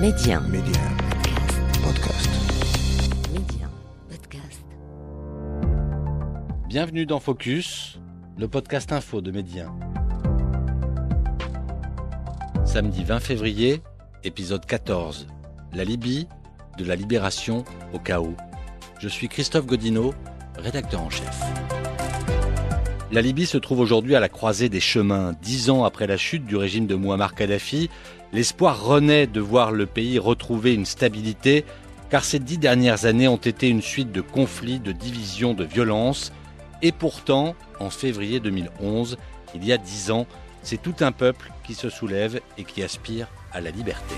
Média. Média. Podcast. Média. Podcast. Bienvenue dans Focus, le podcast info de Média. Samedi 20 février, épisode 14. La Libye, de la libération au chaos. Je suis Christophe Godineau, rédacteur en chef. La Libye se trouve aujourd'hui à la croisée des chemins. Dix ans après la chute du régime de Muammar Kadhafi, l'espoir renaît de voir le pays retrouver une stabilité, car ces dix dernières années ont été une suite de conflits, de divisions, de violences. Et pourtant, en février 2011, il y a dix ans, c'est tout un peuple qui se soulève et qui aspire à la liberté.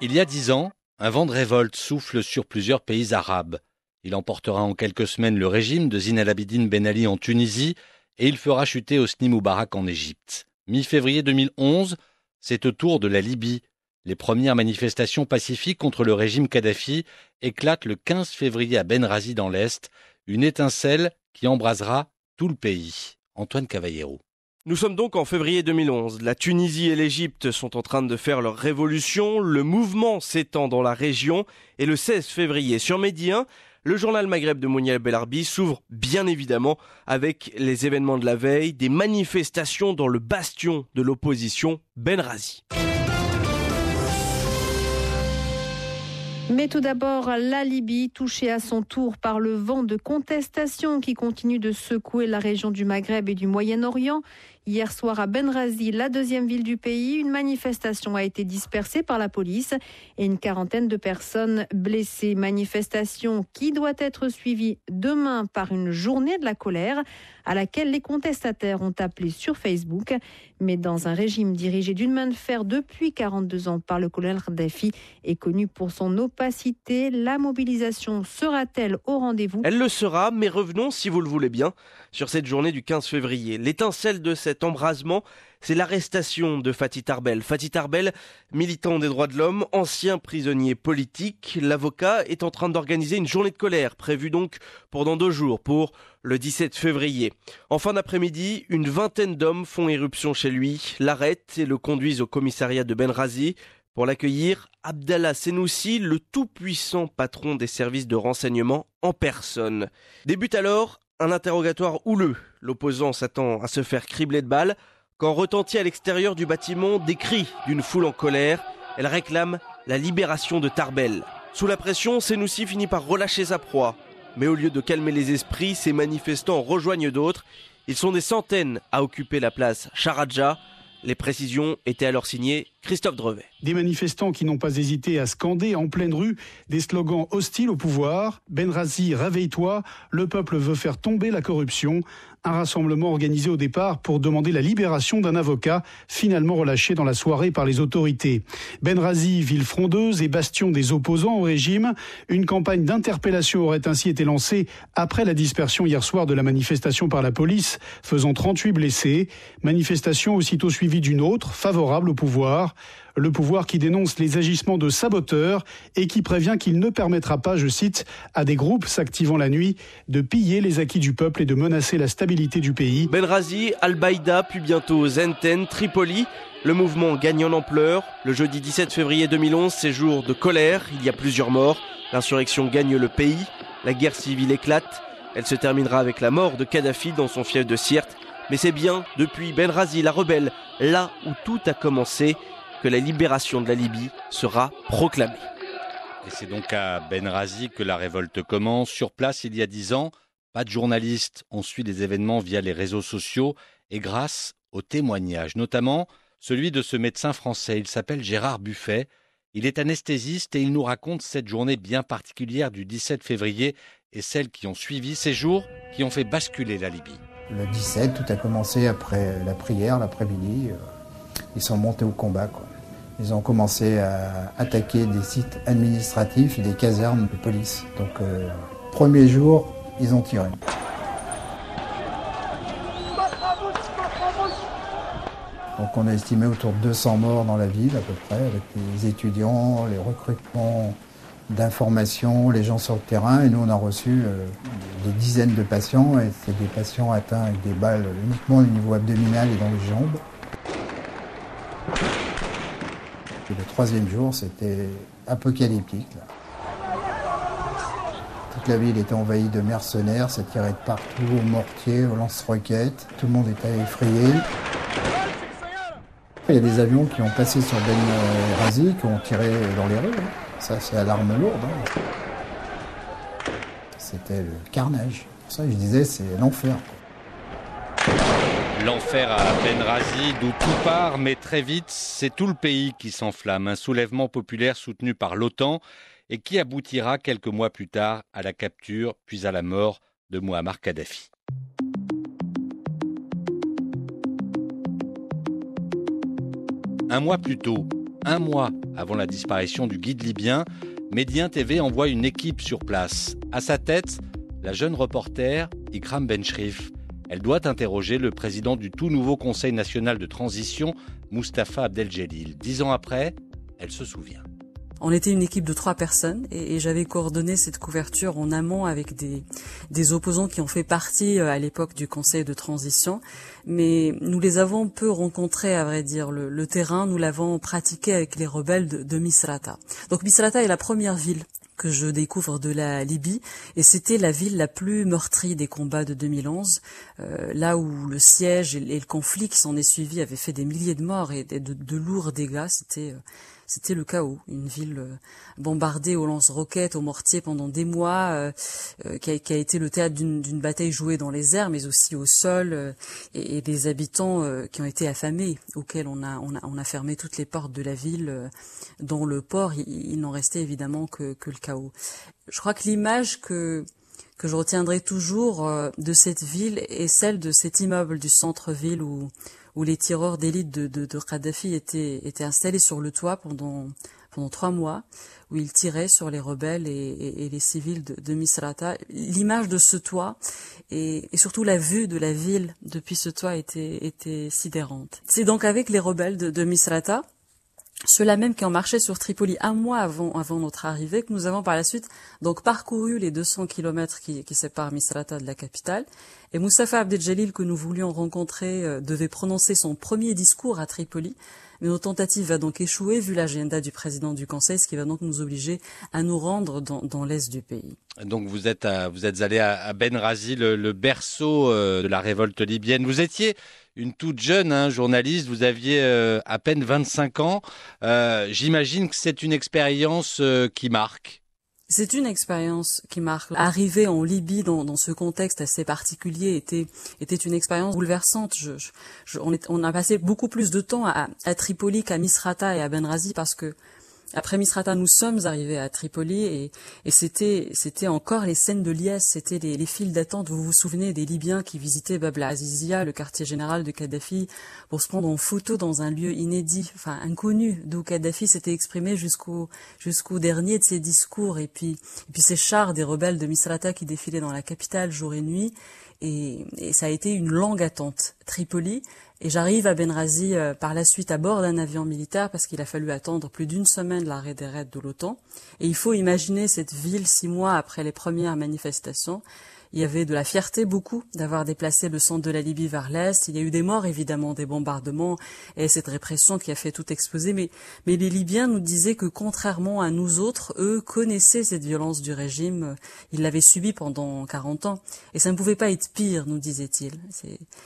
Il y a dix ans, un vent de révolte souffle sur plusieurs pays arabes. Il emportera en quelques semaines le régime de Zine el-Abidine Ben Ali en Tunisie et il fera chuter Hosni Moubarak en Égypte. Mi-février 2011, c'est au tour de la Libye. Les premières manifestations pacifiques contre le régime Kadhafi éclatent le 15 février à Benghazi dans l'Est, une étincelle qui embrasera tout le pays. Antoine Cavallero. Nous sommes donc en février 2011. La Tunisie et l'Égypte sont en train de faire leur révolution. Le mouvement s'étend dans la région. Et le 16 février, sur Médi 1, le journal Maghreb de Mouniel Belarbi s'ouvre bien évidemment avec les événements de la veille, des manifestations dans le bastion de l'opposition, Benrazi. Mais tout d'abord, la Libye, touchée à son tour par le vent de contestation qui continue de secouer la région du Maghreb et du Moyen-Orient. Hier soir à Benghazi, la deuxième ville du pays, une manifestation a été dispersée par la police et une quarantaine de personnes blessées. Manifestation qui doit être suivie demain par une journée de la colère à laquelle les contestataires ont appelé sur Facebook. Mais dans un régime dirigé d'une main de fer depuis 42 ans par le colonel Kadhafi et connu pour son la mobilisation sera-t-elle au rendez-vous? Elle le sera, mais revenons, si vous le voulez bien, sur cette journée du 15 février. L'étincelle de cet embrasement, c'est l'arrestation de Fatih Tarbel. Fatih Tarbel, militant des droits de l'homme, ancien prisonnier politique, l'avocat est en train d'organiser une journée de colère, prévue donc pendant deux jours, pour le 17 février. En fin d'après-midi, une vingtaine d'hommes font éruption chez lui, l'arrêtent et le conduisent au commissariat de Benrazi pour l'accueillir. Abdallah Senoussi, le tout-puissant patron des services de renseignement en personne. Débute alors un interrogatoire houleux. L'opposant s'attend à se faire cribler de balles quand retentit à l'extérieur du bâtiment des cris d'une foule en colère. Elle réclame la libération de Tarbel. Sous la pression, Senoussi finit par relâcher sa proie. Mais au lieu de calmer les esprits, ces manifestants rejoignent d'autres. Ils sont des centaines à occuper la place Charadja. Les précisions étaient alors signées Christophe Drevet. Des manifestants qui n'ont pas hésité à scander en pleine rue des slogans hostiles au pouvoir. Benrazi, réveille-toi, le peuple veut faire tomber la corruption. Un rassemblement organisé au départ pour demander la libération d'un avocat, finalement relâché dans la soirée par les autorités. Benrazi, ville frondeuse et bastion des opposants au régime, une campagne d'interpellation aurait ainsi été lancée après la dispersion hier soir de la manifestation par la police, faisant 38 blessés. Manifestation aussitôt suivie d'une autre, favorable au pouvoir. Le pouvoir qui dénonce les agissements de saboteurs et qui prévient qu'il ne permettra pas, je cite, à des groupes s'activant la nuit de piller les acquis du peuple et de menacer la stabilité du pays. Benrazi, Al-Baïda, puis bientôt Zenten, Tripoli. Le mouvement gagne en ampleur. Le jeudi 17 février 2011, c'est jour de colère. Il y a plusieurs morts. L'insurrection gagne le pays. La guerre civile éclate. Elle se terminera avec la mort de Kadhafi dans son fief de Sirte. Mais c'est bien depuis Benrazi, la rebelle, là où tout a commencé, que la libération de la Libye sera proclamée. Et c'est donc à Benghazi que la révolte commence. Sur place, il y a dix ans, pas de journalistes. On suit les événements via les réseaux sociaux et grâce aux témoignages, notamment celui de ce médecin français. Il s'appelle Gérard Buffet. Il est anesthésiste et il nous raconte cette journée bien particulière du 17 février et celles qui ont suivi ces jours qui ont fait basculer la Libye. Le 17, tout a commencé après la prière, l'après-midi. Ils sont montés au combat. Quoi. Ils ont commencé à attaquer des sites administratifs et des casernes de police. Donc, euh, premier jour, ils ont tiré. Donc, on a estimé autour de 200 morts dans la ville à peu près, avec les étudiants, les recrutements d'informations, les gens sur le terrain. Et nous, on a reçu euh, des dizaines de patients. Et c'est des patients atteints avec des balles uniquement au niveau abdominal et dans les jambes. Le troisième jour, c'était apocalyptique. Toute la ville était envahie de mercenaires, ça tirait de partout, aux mortiers, aux lance-roquettes. Tout le monde était effrayé. Il y a des avions qui ont passé sur Benghazi, qui ont tiré dans les rues. Hein. Ça, c'est à l'arme lourde. Hein. C'était le carnage. Ça, je disais, c'est l'enfer. L'enfer à Benghazi, d'où tout part, mais très vite, c'est tout le pays qui s'enflamme. Un soulèvement populaire soutenu par l'OTAN et qui aboutira quelques mois plus tard à la capture puis à la mort de Muammar Kadhafi. Un mois plus tôt, un mois avant la disparition du guide libyen, Médien TV envoie une équipe sur place. À sa tête, la jeune reporter Ikram Benchrif. Elle doit interroger le président du tout nouveau Conseil national de transition, Mustapha Abdeljelil. Dix ans après, elle se souvient. On était une équipe de trois personnes et, j'avais coordonné cette couverture en amont avec des, opposants qui ont fait partie euh, à l'époque du Conseil de transition. Mais nous les avons peu rencontrés, à vrai dire. Le, terrain, nous l'avons pratiqué avec les rebelles de Misrata. Donc Misrata est la première ville que je découvre de la Libye et c'était la ville la plus meurtrie des combats de 2011 euh, là où le siège et, le conflit qui s'en est suivi avaient fait des milliers de morts et de, de lourds dégâts. C'était euh, c'était le chaos. Une ville euh, bombardée aux lance-roquettes, aux mortiers pendant des mois, euh, euh, qui, a, été le théâtre d'une bataille jouée dans les airs, mais aussi au sol, et, des habitants qui ont été affamés, auxquels on a, fermé toutes les portes de la ville. Dans le port, il, n'en restait évidemment que, que, le chaos. Je crois que l'image que que je retiendrai toujours de cette ville est celle de cet immeuble du centre-ville où où les tireurs d'élite de, de, de, Kadhafi étaient, étaient installés sur le toit pendant, pendant trois mois, où ils tiraient sur les rebelles et, et, les civils de, de Misrata. L'image de ce toit et, et, surtout la vue de la ville depuis ce toit était, était sidérante. C'est donc avec les rebelles de, de Misrata ceux-là même qui ont marché sur Tripoli un mois avant, avant notre arrivée, que nous avons par la suite donc parcouru les 200 kilomètres qui, séparent Misrata de la capitale. Et Moustapha Abdeljalil, que nous voulions rencontrer, euh, devait prononcer son premier discours à Tripoli. Mais nos tentatives va donc échouer vu l'agenda du président du Conseil, ce qui va donc nous obliger à nous rendre dans, l'est du pays. Donc vous êtes, allé à, Benghazi, le, le berceau euh, de la révolte libyenne. Vous étiez une toute jeune hein, journaliste, vous aviez euh, à peine 25 ans. Euh, j'imagine que c'est une expérience qui marque. C'est une expérience qui marque. Arriver en Libye dans, ce contexte assez particulier était, était une expérience bouleversante. on, a passé beaucoup plus de temps à, à Tripoli qu'à Misrata et à Benrazi parce que après Misrata, nous sommes arrivés à Tripoli et, et c'était c'était encore les scènes de liesse, c'était les, les files d'attente. Vous vous souvenez des Libyens qui visitaient Bab Azizia, le quartier général de Kadhafi, pour se prendre en photo dans un lieu inédit, enfin inconnu, d'où Kadhafi s'était exprimé jusqu'au jusqu'au dernier de ses discours. Et puis et puis ces chars des rebelles de Misrata qui défilaient dans la capitale jour et nuit. Et, et ça a été une longue attente. Tripoli, et j'arrive à Benrazi euh, par la suite à bord d'un avion militaire parce qu'il a fallu attendre plus d'une semaine l'arrêt des raids de l'OTAN. Et il faut imaginer cette ville six mois après les premières manifestations il y avait de la fierté beaucoup d'avoir déplacé le centre de la Libye vers l'est. Il y a eu des morts évidemment, des bombardements et cette répression qui a fait tout exploser. Mais, mais les Libyens nous disaient que contrairement à nous autres, eux connaissaient cette violence du régime. Ils l'avaient subie pendant 40 ans et ça ne pouvait pas être pire, nous disait-il.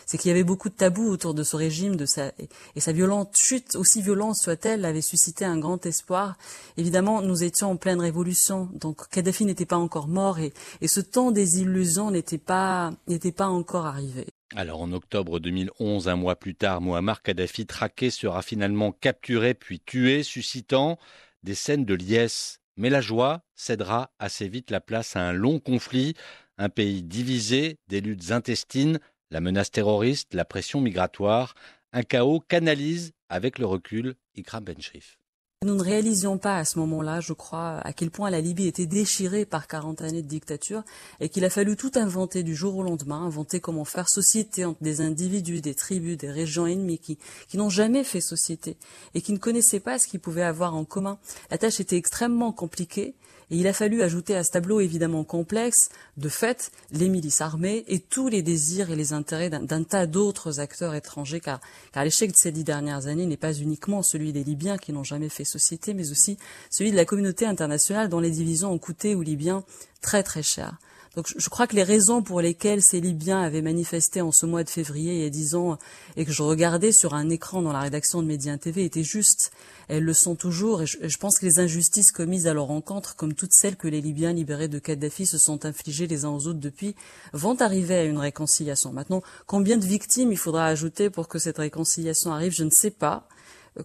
C'est qu'il y avait beaucoup de tabous autour de ce régime, de sa et sa violente chute, aussi violente soit-elle, avait suscité un grand espoir. Évidemment, nous étions en pleine révolution, donc Kadhafi n'était pas encore mort et, et ce temps des illusions n'était pas, n'était pas encore arrivé. Alors en octobre 2011, un mois plus tard, Muammar Kadhafi traqué sera finalement capturé puis tué, suscitant des scènes de liesse. Mais la joie cédera assez vite la place à un long conflit, un pays divisé, des luttes intestines, la menace terroriste, la pression migratoire, un chaos canalise avec le recul Ikram Benchrif. Nous ne réalisions pas à ce moment-là, je crois, à quel point la Libye était déchirée par 40 années de dictature et qu'il a fallu tout inventer du jour au lendemain, inventer comment faire société entre des individus, des tribus, des régions ennemies qui, qui n'ont jamais fait société et qui ne connaissaient pas ce qu'ils pouvaient avoir en commun. La tâche était extrêmement compliquée et il a fallu ajouter à ce tableau évidemment complexe, de fait, les milices armées et tous les désirs et les intérêts d'un tas d'autres acteurs étrangers, car, car l'échec de ces dix dernières années n'est pas uniquement celui des Libyens qui n'ont jamais fait sociétés, mais aussi celui de la communauté internationale dont les divisions ont coûté aux Libyens très très cher. Donc je crois que les raisons pour lesquelles ces Libyens avaient manifesté en ce mois de février il y a dix ans et que je regardais sur un écran dans la rédaction de Média TV étaient justes. Elles le sont toujours et je, pense que les injustices commises à leur encontre, comme toutes celles que les Libyens libérés de Kadhafi se sont infligées les uns aux autres depuis, vont arriver à une réconciliation. Maintenant, combien de victimes il faudra ajouter pour que cette réconciliation arrive, je ne sais pas.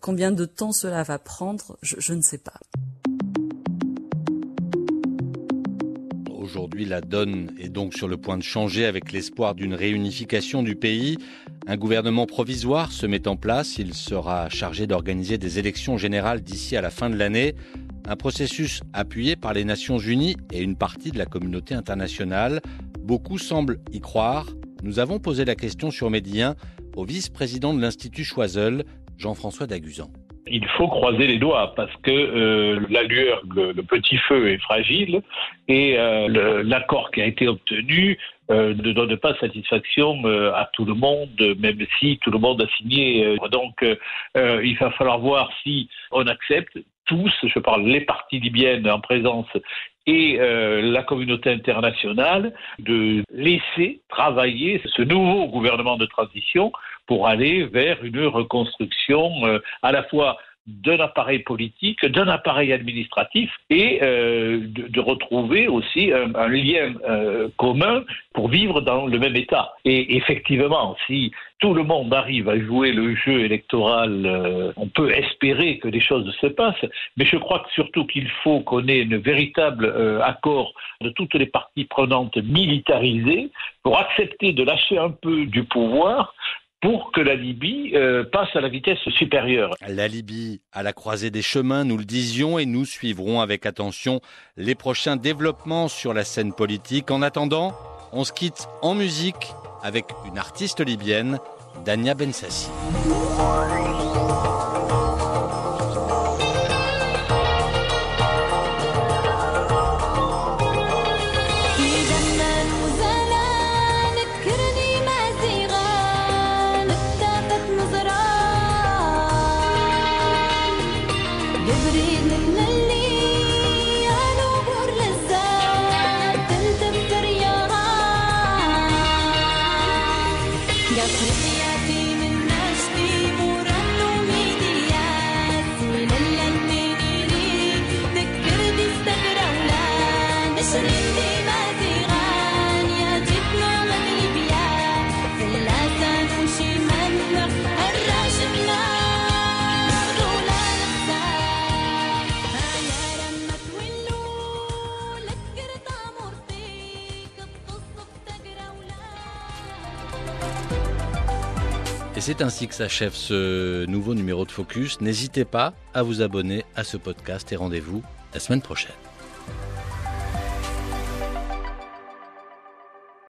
Combien de temps cela va prendre, je ne sais pas. Aujourd'hui, la donne est donc sur le point de changer avec l'espoir d'une réunification du pays. Un gouvernement provisoire se met en place. Il sera chargé d'organiser des élections générales d'ici à la fin de l'année. Un processus appuyé par les Nations Unies et une partie de la communauté internationale. Beaucoup semblent y croire. Nous avons posé la question sur Médien au vice-président de l'Institut Choiseul, Jean-François Daguzan il faut croiser les doigts parce que euh, la lueur, le, petit feu est fragile et euh, l'accord qui a été obtenu euh, ne donne pas satisfaction à tout le monde, même si tout le monde a signé. Donc, il va falloir voir si on accepte tous, je parle les partis libyennes en présence et la communauté internationale, de laisser travailler ce nouveau gouvernement de transition pour aller vers une reconstruction euh, à la fois d'un appareil politique, d'un appareil administratif et euh, de, retrouver aussi un, lien euh, commun pour vivre dans le même État. Et effectivement, si tout le monde arrive à jouer le jeu électoral, on peut espérer que des choses se passent, mais je crois que surtout qu'il faut qu'on ait un véritable accord de toutes les parties prenantes militarisées pour accepter de lâcher un peu du pouvoir pour que la Libye euh, passe à la vitesse supérieure. La Libye à la croisée des chemins, nous le disions, et nous suivrons avec attention les prochains développements sur la scène politique. En attendant, on se quitte en musique avec une artiste libyenne, Dania Bensassi. C'est ainsi que s'achève ce nouveau numéro de Focus. N'hésitez pas à vous abonner à ce podcast et rendez-vous la semaine prochaine.